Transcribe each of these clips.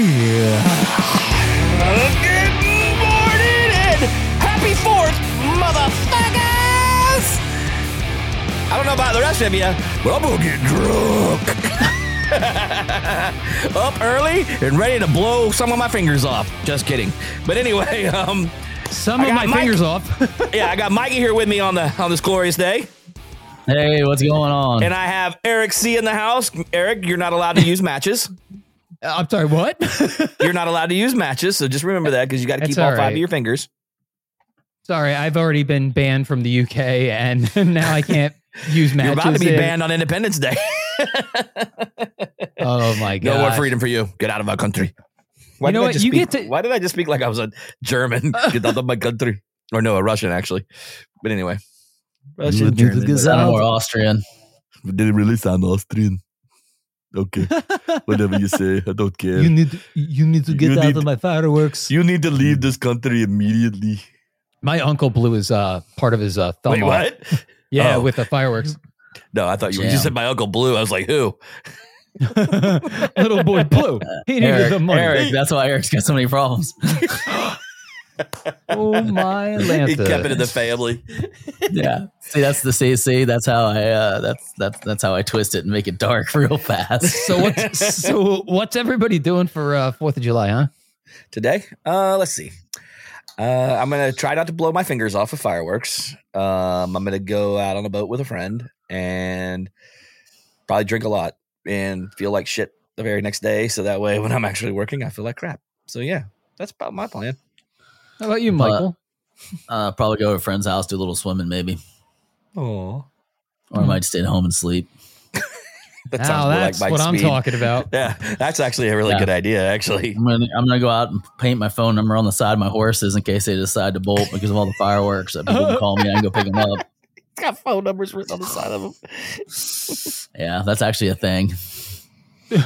Good morning and happy fourth, motherfuckers! I don't know about the rest of you, but I'm gonna get drunk. Up early and ready to blow some of my fingers off. Just kidding. But anyway, um, Some I of my Mike. fingers off. yeah, I got Mikey here with me on the on this glorious day, Hey, what's going on? and I have Eric C in the house. Eric, you're not allowed to use matches. Uh, I'm sorry, what? You're not allowed to use matches, so just remember that because you got to keep all all five of your fingers. sorry, I've already been banned from the UK and now I can't use matches. You're about to be banned on Independence Day. Oh my god. no more freedom for you. Get out of our country. Why You know did I what? just You speak, get to- Why did I just speak like I was a German? Get out of my country. Or no, a Russian actually. But anyway, Russian. German, You sound more Austrian. did it really sound Austrian? Okay, whatever you say, I don't care. you need you need to get out of my fireworks. You need to leave this country immediately. My uncle blew his uh part of his uh thumb Wait, what? Yeah, Oh. with the fireworks. No, I thought you, you Jam. said my uncle Blue. I was like, who? Little boy blue He needed Eric, the money. Eric, that's why Eric's got so many problems. Oh my He kept it in the family. yeah. See, that's the CC. That's how I. Uh, that's that's that's how I twist it and make it dark real fast. So what's so what's everybody doing for uh Fourth of July, huh? today? Uh, let's see. Uh, I'm gonna try not to blow my fingers off with fireworks. Um, I'm gonna go out on a boat with a friend and probably drink a lot and feel like shit the very next day. So that way, when I'm actually working, I feel like crap. So yeah, that's about my plan. How about you, But- Michael? Uh, probably go to a friend's house, do a little swimming, maybe, Oh, or I might stay at home and sleep. that Now more that's Mike's what I'm talking about. Yeah, that's actually a really Yeah. good idea. Actually, I'm gonna I'm gonna go out and paint my phone number on the side of my horses in case they decide to bolt because of all the fireworks. That people can call me. I can go pick them up. it's got phone numbers written on the side of them. Yeah, that's actually a thing.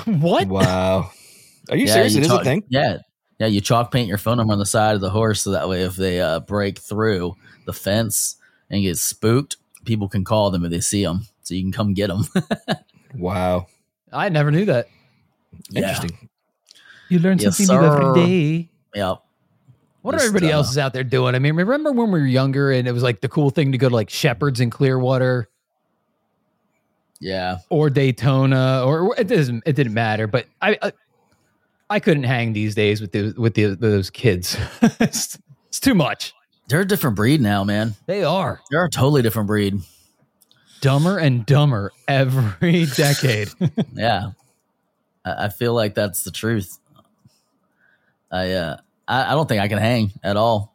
what? Wow, are you yeah, serious? you It is chalk- a thing. Yeah, yeah. You chalk paint your phone number on the side of the horse so that way if they uh, break through the fence and get spooked, people can call them if they see them, so you can come get them. Wow, I never knew that. Yeah. interesting. You learn Yes, something new every day. sir. day. yep. What are everybody uh, else is out there doing? I mean, remember when we were younger and it was like the cool thing to go to like Shephard's in Clearwater Yeah. or Daytona or it doesn't it didn't matter, but I I, I couldn't hang these days with the with the those kids. it's, it's too much. They're a different breed now, man. They are They're a totally different breed. dumber and dumber every decade. Yeah. I, I feel like that's the truth. I uh I, I don't think I can hang at all.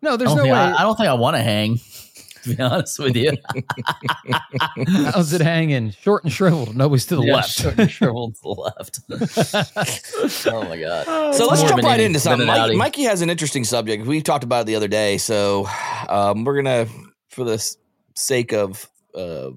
no, there's no way. I, I don't think I want to hang. To be honest with you, How's it hanging? Short and shriveled. Nobody's to the Yeah, left. short and shriveled to the left. oh my god! So let's jump right into something. Mike. Mikey has an interesting subject. We talked about it the other day. So um, we're gonna, for the sake of uh,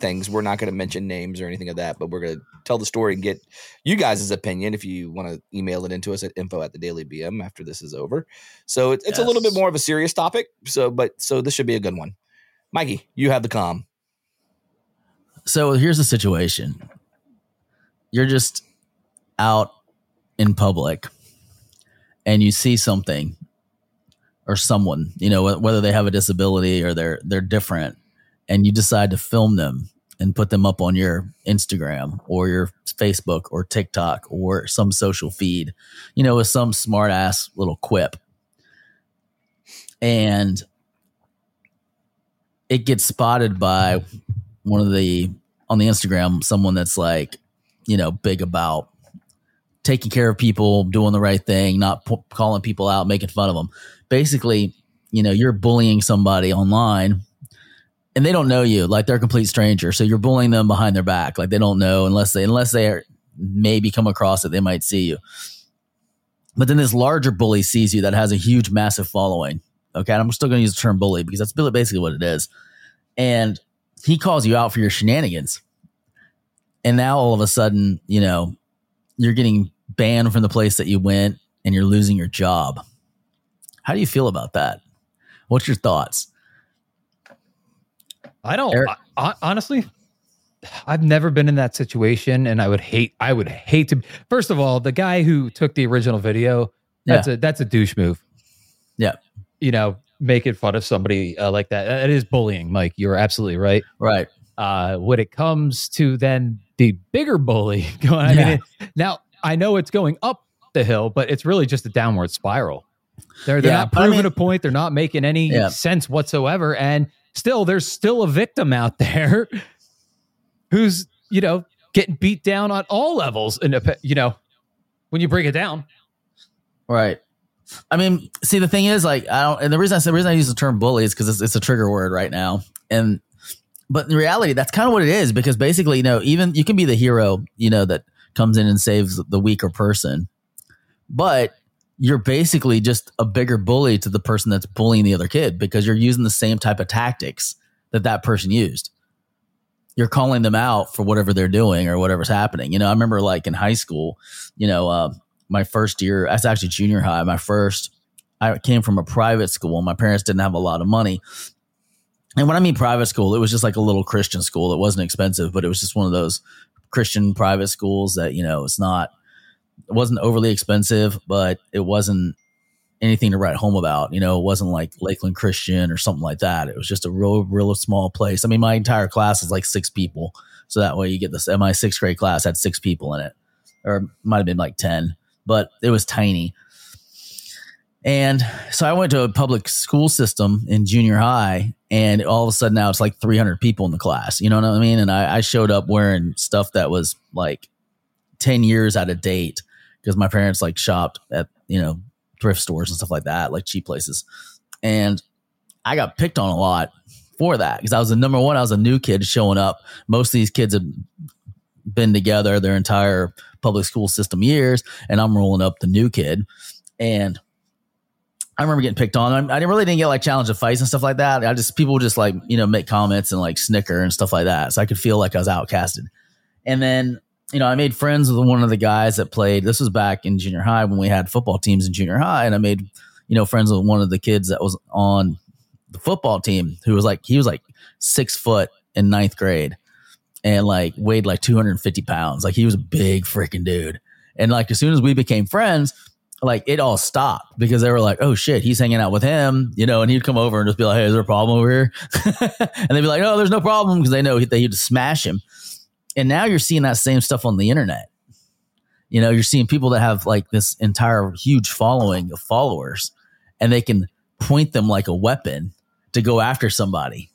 things, we're not gonna mention names or anything of that, but we're gonna tell the story and get you guys' opinion if you want to email it into us at info at the daily BM after this is over. So it, it's a little bit more of a serious topic. So, but so this should be a good one. Mikey, you have the calm. So here's the situation: you're just out in public, and you see something or someone, you know, whether they have a disability or they're they're different, and you decide to film them and put them up on your Instagram or your Facebook or TikTok or some social feed, you know, with some smart ass little quip. And it gets spotted by one of the on the Instagram, someone that's like, you know, big about taking care of people, doing the right thing, not p- calling people out, making fun of them. Basically, you know, you're bullying somebody online and they don't know you, like they're a complete stranger. So you're bullying them behind their back, like they don't know unless they unless they are, maybe come across it, they might see you. But then this larger bully sees you that has a huge, massive following. Okay, and I'm still going to use the term bully because that's basically what it is. And he calls you out for your shenanigans. And now all of a sudden, you know, you're getting banned from the place that you went and you're losing your job. How do you feel about that? What's your thoughts? I don't Eric- I, honestly. I've never been in that situation, and I would hate. I would hate to. First of all, the guy who took the original video, that's a that's a douche move. Yeah. You know, making fun of somebody uh, like that. It is bullying, Mike. You're absolutely right. Right. Uh, when it comes to then the bigger bully going, I Yeah. mean, it, now I know it's going up the hill, but it's really just a downward spiral. They're they're Yeah, not but I proving mean- a point. They're not making any Yeah. sense whatsoever, and still, there's still a victim out there who's you know getting beat down on all levels, and you know when you break it down. Right. I mean, see, the thing is, like, I don't, and the reason I said, the reason I use the term bully is because it's, it's a trigger word right now. And, but in reality, that's kind of what it is because basically, you know, even you can be the hero, you know, that comes in and saves the weaker person, but you're basically just a bigger bully to the person that's bullying the other kid because you're using the same type of tactics that that person used. You're calling them out for whatever they're doing or whatever's happening. You know, I remember like in high school, you know, uh, my first year, that's actually junior high. My first, I came from a private school. My parents didn't have a lot of money. And when I mean private school, it was just like a little Christian school. It wasn't expensive, but it was just one of those Christian private schools that, you know, it's not, it wasn't overly expensive, but it wasn't anything to write home about. You know, it wasn't like Lakeland Christian or something like that. It was just a real, real small place. I mean, my entire class was like six people. So that way you get this, my sixth grade class had six people in it, or might have been like 10 but it was tiny. And so I went to a public school system in junior high, and all of a sudden now it's like 300 people in the class. You know what I mean? And I, I showed up wearing stuff that was like 10 years out of date because my parents like shopped at, you know, thrift stores and stuff like that, like cheap places. And I got picked on a lot for that because I was the number one, I was a new kid showing up. Most of these kids had been together their entire public school system years, and I'm rolling up the new kid. And I remember getting picked on. I, I didn't really didn't get like challenged to fights and stuff like that. I just people just like you know make comments and like snicker and stuff like that. So I could feel like I was outcasted. And then you know I made friends with one of the guys that played. This was back in junior high when we had football teams in junior high, and I made you know friends with one of the kids that was on the football team who was like he was like six foot in ninth grade and like weighed like 250 pounds. Like he was a big freaking dude. And like as soon as we became friends, like it all stopped because they were like, oh shit, he's hanging out with him, you know, and he'd come over and just be like, hey, is there a problem over here? and they'd be like, no, there's no problem because they know that he'd smash him. And now you're seeing that same stuff on the internet. You know, you're seeing people that have like this entire huge following of followers and they can point them like a weapon to go after somebody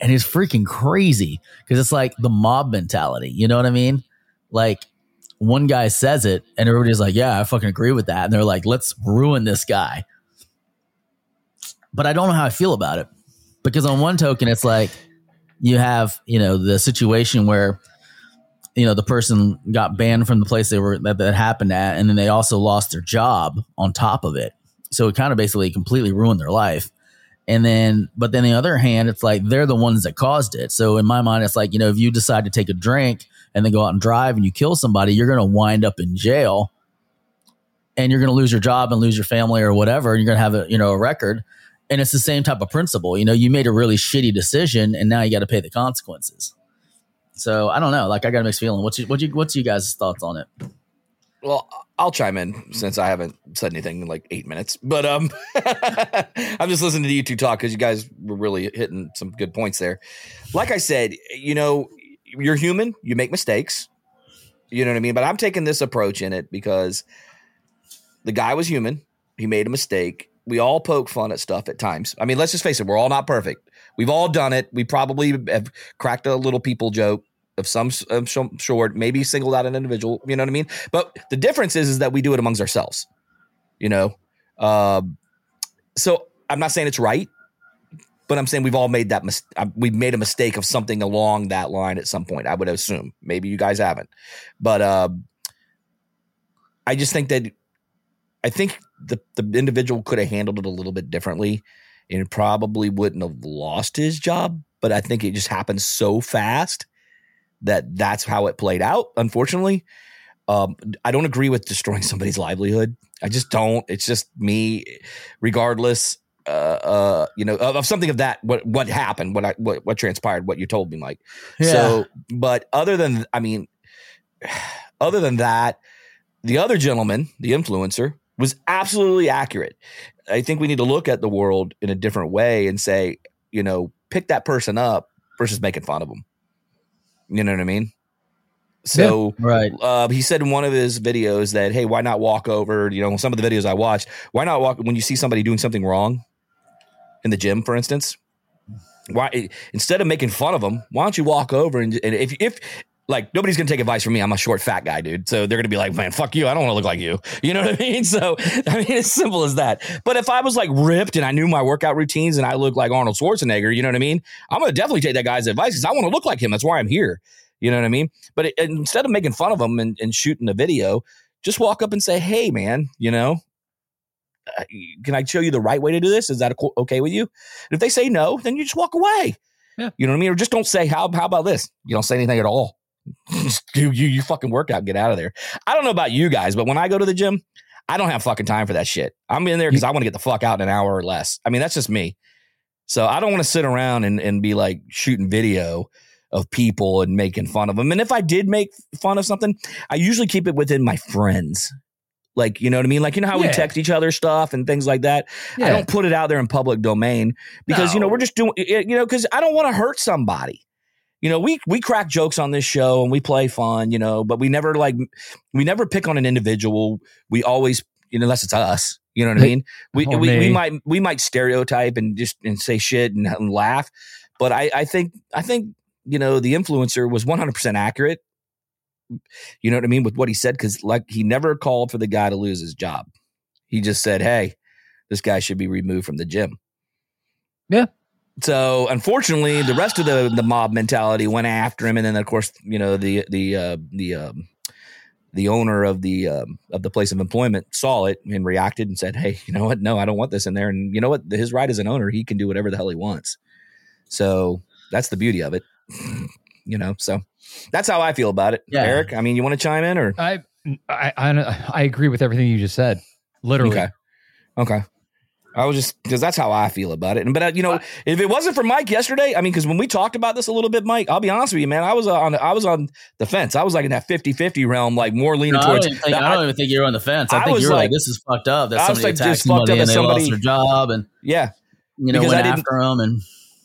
and it's freaking crazy because it's like the mob mentality. You know what I mean? Like one guy says it, and everybody's like, "Yeah, I fucking agree with that," and they're like, "Let's ruin this guy." But I don't know how I feel about it because on one token, it's like you have you know the situation where you know the person got banned from the place they were that, that happened at, and then they also lost their job on top of it. So it kind of basically completely ruined their life. And then, but then the other hand, it's like they're the ones that caused it. So in my mind, it's like, you know, if you decide to take a drink and then go out and drive and you kill somebody, you're going to wind up in jail and you're going to lose your job and lose your family or whatever. And you're going to have a, you know, a record. And it's the same type of principle. You know, you made a really shitty decision and now you got to pay the consequences. So I don't know. Like I got a mixed feeling. What's you, what you, what's you guys' thoughts on it? Well, I'll chime in since I haven't said anything in like eight minutes, but um, I'm just listening to you two talk because you guys were really hitting some good points there. Like I said, you know, you're human, you make mistakes, you know what I mean. But I'm taking this approach in it because the guy was human, he made a mistake. We all poke fun at stuff at times. I mean, let's just face it, we're all not perfect. We've all done it. We probably have cracked a little people joke of some, of some sort, maybe singled out an individual, you know what I mean? But the difference is, is that we do it amongst ourselves, you know? Um, so I'm not saying it's right, but I'm saying we've all made that mis- uh, we've made a mistake of something along that line at some point. I would assume maybe you guys haven't, but uh, I just think that I think the the individual could have handled it a little bit differently, and probably wouldn't have lost his job. But I think it just happened so fast that that's how it played out. Unfortunately, um, I don't agree with destroying somebody's livelihood. I just don't. It's just me. Regardless, uh, uh, you know, of, of something of that. What what happened? What I what what transpired? What you told me, Mike. So, but other than, I mean, other than that, the other gentleman, the influencer, was absolutely accurate. I think we need to look at the world in a different way and say, you know, pick that person up versus making fun of them. You know what I mean? So right. uh, he said in one of his videos that, hey, why not walk over? You know, some of the videos I watched, why not walk when you see somebody doing something wrong in the gym, for instance? Why instead of making fun of them, why don't you walk over and, and if if like nobody's gonna take advice from me. I'm a short, fat guy, dude. So they're gonna be like, man, fuck you. I don't want to look like you. You know what I mean? So I mean, it's simple as that. But if I was like ripped and I knew my workout routines and I looked like Arnold Schwarzenegger, you know what I mean? I'm gonna definitely take that guy's advice because I want to look like him. That's why I'm here. You know what I mean? But it, instead of making fun of him and, and shooting a video, just walk up and say, hey, man, you know, uh, can I show you the right way to do this? Is that okay with you? And if they say no, then you just walk away. Yeah. You know what I mean? Or just don't say how how about this? You don't say anything at all. Do you you fucking work out, get out of there. I don't know about you guys, but when I go to the gym, I don't have fucking time for that shit. I'm in there because I want to get the fuck out in an hour or less. I mean, that's just me. So I don't want to sit around and, and be like shooting video of people and making fun of them. And if I did make fun of something, I usually keep it within my friends. Like, you know what I mean? Like, you know how we text each other stuff and things like that? I don't put it out there in public domain because, you know, we're just doing, you know, because I don't want to hurt somebody. You know, we we crack jokes on this show and we play fun, you know, but we never like we never pick on an individual. We always, you know, unless it's us, you know what I mean? We or we, we might we might stereotype and just and say shit and, and laugh, but I I think I think you know the influencer was one hundred percent accurate. You know what I mean with what he said because like he never called for the guy to lose his job. He just said, "Hey, this guy should be removed from the gym." Yeah. So unfortunately, the rest of the the mob mentality went after him, and then of course, you know the the uh, the um, the owner of the um, of the place of employment saw it and reacted and said, "Hey, you know what? No, I don't want this in there." And you know what? His right as an owner, he can do whatever the hell he wants. So that's the beauty of it, you know. So that's how I feel about it, Yeah. Eric. I mean, you want to chime in or I, I I I agree with everything you just said. Literally. okay, okay. I was just because that's how I feel about it. And but uh, you know, if it wasn't for Mike yesterday, I mean, because when we talked about this a little bit, Mike, I'll be honest with you, man, I was uh, on I was on the fence. I was like in that 50-50 realm, like more leaning No, I, don't towards. think, I don't even think you're on the fence. I, I think you're like, like- this is fucked up. That somebody like, attacked just fucked up somebody and they lost their job and yeah, you know Because I went didn't- after them and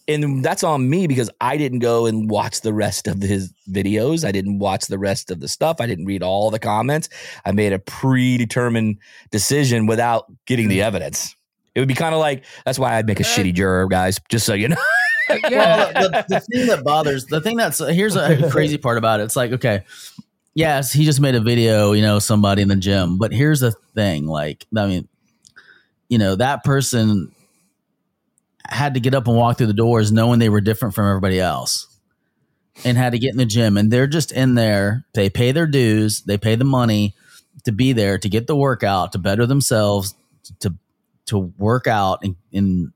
and that's on me because I didn't go and watch the rest of his videos. I didn't watch the rest of the stuff. I didn't read all the comments. I made a predetermined decision without getting the evidence. It would be kind of like that's why I'd make a shitty juror, guys. Just so you know. well, the, the thing that bothers the thing that's here's a crazy part about it. It's like okay, yes, he just made a video, you know, somebody in the gym, but here's the thing, like I mean, you know, that person had to get up and walk through the doors knowing they were different from everybody else. And had to get in the gym, and they're just in there. They pay their dues, they pay the money to be there to get the workout, to better themselves, to to work out, and, and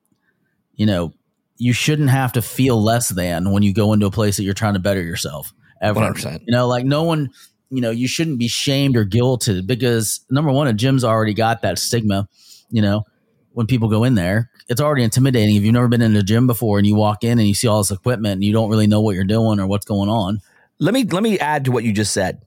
you know, you shouldn't have to feel less than when you go into a place that you're trying to better yourself ever. 100%. You know, like no one, you know, you shouldn't be shamed or guilted because number one, a gym's already got that stigma. You know, when people go in there, it's already intimidating. If you've never been in a gym before and you walk in and you see all this equipment and you don't really know what you're doing or what's going on. let me let me add to what you just said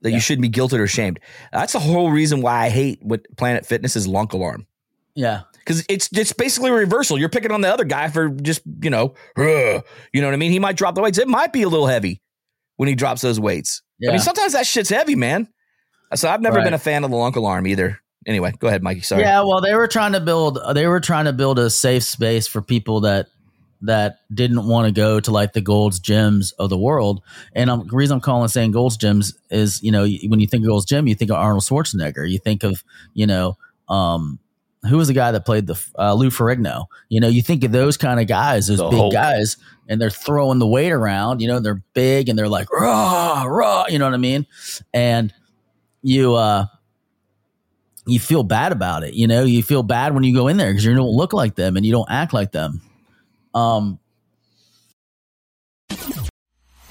that Yeah. you shouldn't be guilted or shamed. That's the whole reason why I hate what Planet Fitness is lunk alarm. Yeah. because it's it's basically a reversal. You're picking on the other guy for just you know, "Ugh," you know what I mean. He might drop the weights. It might be a little heavy when he drops those weights. I mean, sometimes that shit's heavy, man. So I've never Right. been a fan of the lunk alarm either. Anyway, go ahead, Mikey. Sorry. Yeah, well, they were trying to build they were trying to build a safe space for people that that didn't want to go to like the Gold's gyms of the world. And um, the reason I'm calling saying Gold's gyms is, you know, when you think of Gold's gym, you think of Arnold Schwarzenegger. You think of, you know, um, who was the guy that played the uh, Lou Ferrigno? You know, you think of those kind of guys, those The big Hulk. guys, and they're throwing the weight around. You know, they're big and they're like raw, rah. You know what I mean? And you uh you feel bad about it. You know, you feel bad when you go in there because you don't look like them and you don't act like them. Um,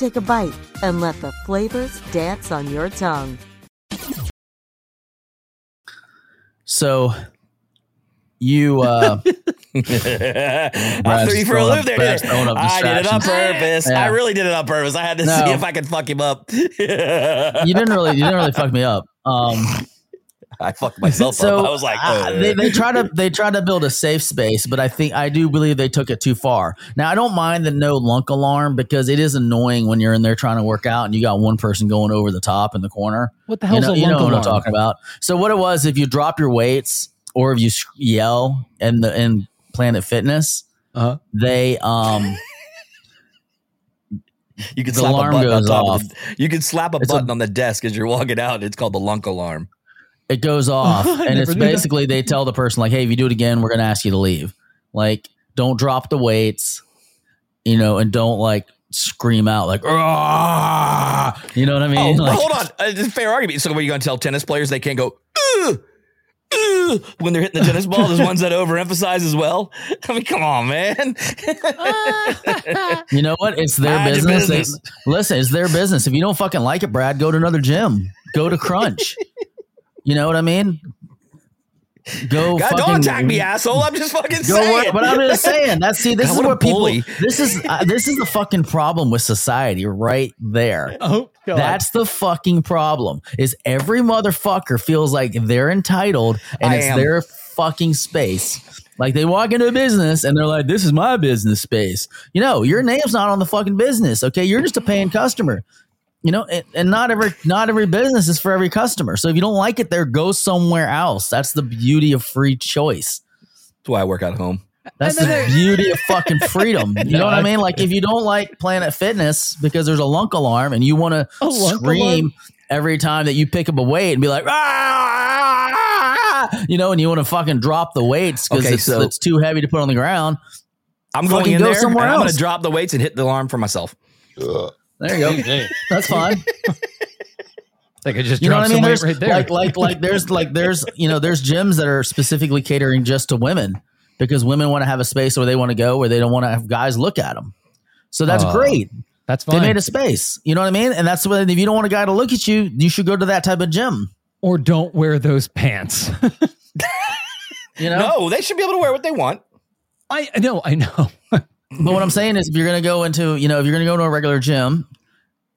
take a bite, and let the flavors dance on your tongue. So you uh I threw you for a loop there. Brad's didn't throwing up I? I did it on purpose. Yeah. I really did it on purpose. I had to No. see if I could fuck him up. you didn't really you didn't really fuck me up. Um I fucked myself so up. I was like, uh, they, they try to they try to build a safe space, but I think I do believe they took it too far. Now I don't mind the no lunk alarm because it is annoying when you're in there trying to work out and you got one person going over the top in the corner. What the You hell's know, a you know lunk what I'm talking about. So what it was, if you drop your weights or if you yell in the in Planet Fitness, Uh-huh. they um you can the slap a button on top off. of the, You can slap a It's a- button on the desk as you're walking out. It's called the lunk alarm. It goes off and it's knew that. basically they tell the person like hey if you do it again we're going to ask you to leave like don't drop the weights you know and don't like scream out like "Ah!" you know what i mean Oh, like, hold on. Uh, It's a fair argument. So, what are you going to tell tennis players they can't go "Ugh, ugh," when they're hitting the tennis ball? There's ones that overemphasize as well. I mean, come on, man. you know what it's their Mind your business. They- business. listen it's their business if you don't fucking like it brad go to another gym go to crunch you know what i mean go God, fucking don't attack me, asshole. I'm just fucking Go saying. work, but I'm just saying. That's see, this God, is what what people. bully. This is uh, this is the fucking problem with society right there. Oh, God. That's the fucking problem. Is every motherfucker feels like they're entitled and I it's am. their fucking space. Like they walk into a business and they're like, "This is my business space." You know, your name's not on the fucking business. Okay, you're just a paying customer. You know, and, and not every not every business is for every customer. So if you don't like it there, go somewhere else. That's the beauty of free choice. That's why I work out at home. That's And the beauty of fucking freedom. You know what I mean? Like if you don't like Planet Fitness because there's a lunk alarm and you want to scream alarm? every time that you pick up a weight and be like, "Ah!" you know, and you want to fucking drop the weights because Okay, it's, so- it's too heavy to put on the ground. I'm going Fucking in go there somewhere and I'm going to drop the weights and hit the alarm for myself. There you go. That's fine. They could just You know what I mean? some weight There's right there. like like like there's like there's you know there's gyms that are specifically catering just to women because women want to have a space where they want to go where they don't want to have guys look at them. So that's Oh, great. That's They made a space. You know what I mean? And that's what if you don't want a guy to look at you, you should go to that type of gym. or don't wear those pants. You know? No, they should be able to wear what they want. I know, I know. But what I'm saying is if you're gonna go into, you know, if you're gonna go to a regular gym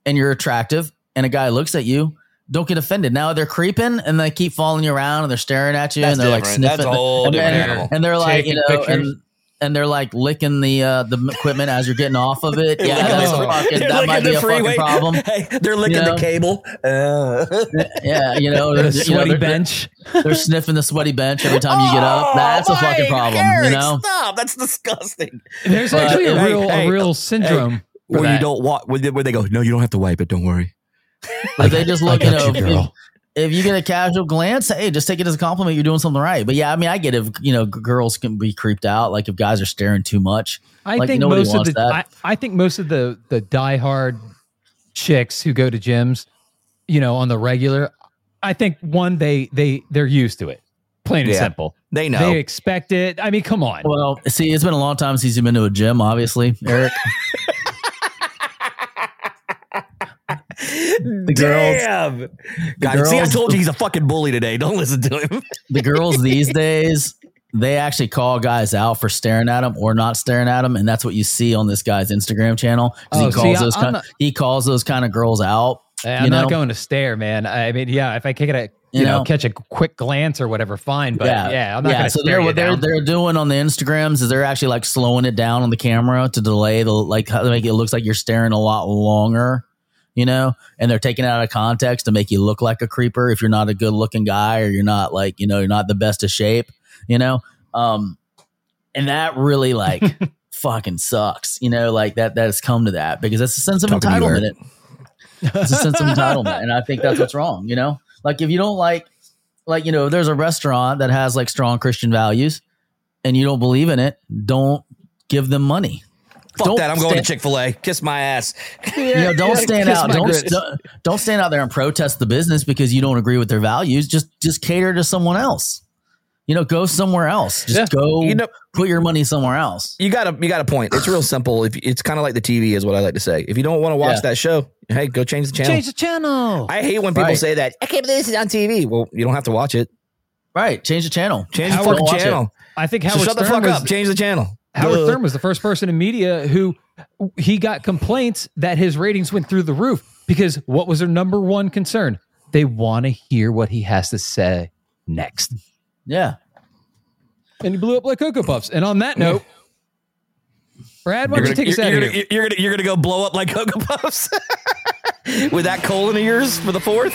and you're attractive and a guy looks at you, don't get offended. Now they're creeping and they keep following you around and they're staring at you That's and they're like sniffing That's a whole and, different and- and they're like, you know, pictures. and and they're like licking the uh the equipment as you're getting off of it. Yeah, that's fucking, They're that licking might be the a fucking problem. Hey, they're licking You know? the cable. Uh. Yeah, you know, The they're, you know, sweaty they're- bench. They're sniffing the sweaty bench every time you get up. Oh, That's a fucking problem, Eric, you know. Stop. That's disgusting. There's But- actually a Hey, real hey, a real syndrome. for Where you don't want, where they, where they go, no, you don't have to wipe it. Don't worry. Like they just look, you know, you, if, girl. If you get a casual glance, hey, just take it as a compliment. You're doing something right. But yeah, I mean, I get if you know g- girls can be creeped out, like if guys are staring too much. I Like, think nobody most of the. I, I think most of the the diehard chicks who go to gyms, you know, on the regular, I think one they they they're used to it. Plain and Yeah. simple. They know. They expect it. I mean, come on. Well, see, it's been a long time since you've been to a gym, obviously, Eric. the girls, Damn. Guys, see, I told you he's a fucking bully today. Don't listen to him. the girls these days, they actually call guys out for staring at them or not staring at them, and that's what you see on this guy's Instagram channel. Oh, he calls I- those kind, not, he calls those kind of girls out. I'm you not going to stare, man. I mean, yeah, if I can get a you, You know, know? catch a quick glance or whatever, fine. But yeah, I'm not going to so stare they're what they're down. they're doing on the Instagrams is they're actually like slowing it down on the camera to delay the like how to make it looks like you're staring a lot longer, you know, and they're taking it out of context to make you look like a creeper if you're not a good looking guy or you're not like you know you're not the best of shape, you know, um, and that really like fucking sucks, you know, like that that has come to that because that's a sense of Talking entitlement. Eric. It's a sense of entitlement, and I think that's what's wrong. You know, like if you don't like, like you know, there's a restaurant that has like strong Christian values, and you don't believe in it, don't give them money. Fuck Don't that. I'm going to Chick fil A. Kiss my ass. You know, don't stand out. Don't, grits. don't don't stand out there and protest the business because you don't agree with their values. Just just cater to someone else. You know, go somewhere else. Just Yeah. go. You know- put your money somewhere else. You got a you got a point. It's real simple. If it's kind of like the TV is what I like to say. If you don't want to watch Yeah. that show, hey, go change the channel. Change the channel. I hate when people Right. say that. I can't believe this is on TV. Well, you don't have to watch it. Right. Change the channel. Change Howard, the fucking watch it. channel. I think So Howard shut the fuck was, up. Change the channel. Howard Duh. Stern was the first person in media who he got complaints that his ratings went through the roof because what was their number one concern? They want to hear what he has to say next. Yeah. And he blew up like Cocoa Puffs. And on that note, Brad, why don't you take us you're, out you're of gonna, you're gonna you're gonna go blow up like Cocoa Puffs with that colon of yours for the fourth.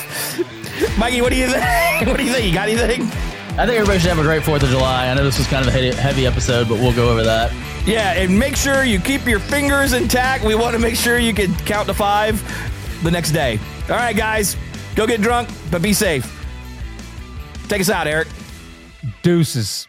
Mikey, what do you think? What do you think? You got anything? I think everybody should have a great Fourth of July. I know this was kind of a heavy, heavy episode, but we'll go over that. Yeah, and make sure you keep your fingers intact. We want to make sure you can count to five the next day. All right, guys, go get drunk, but be safe. Take us out, Eric. Deuces.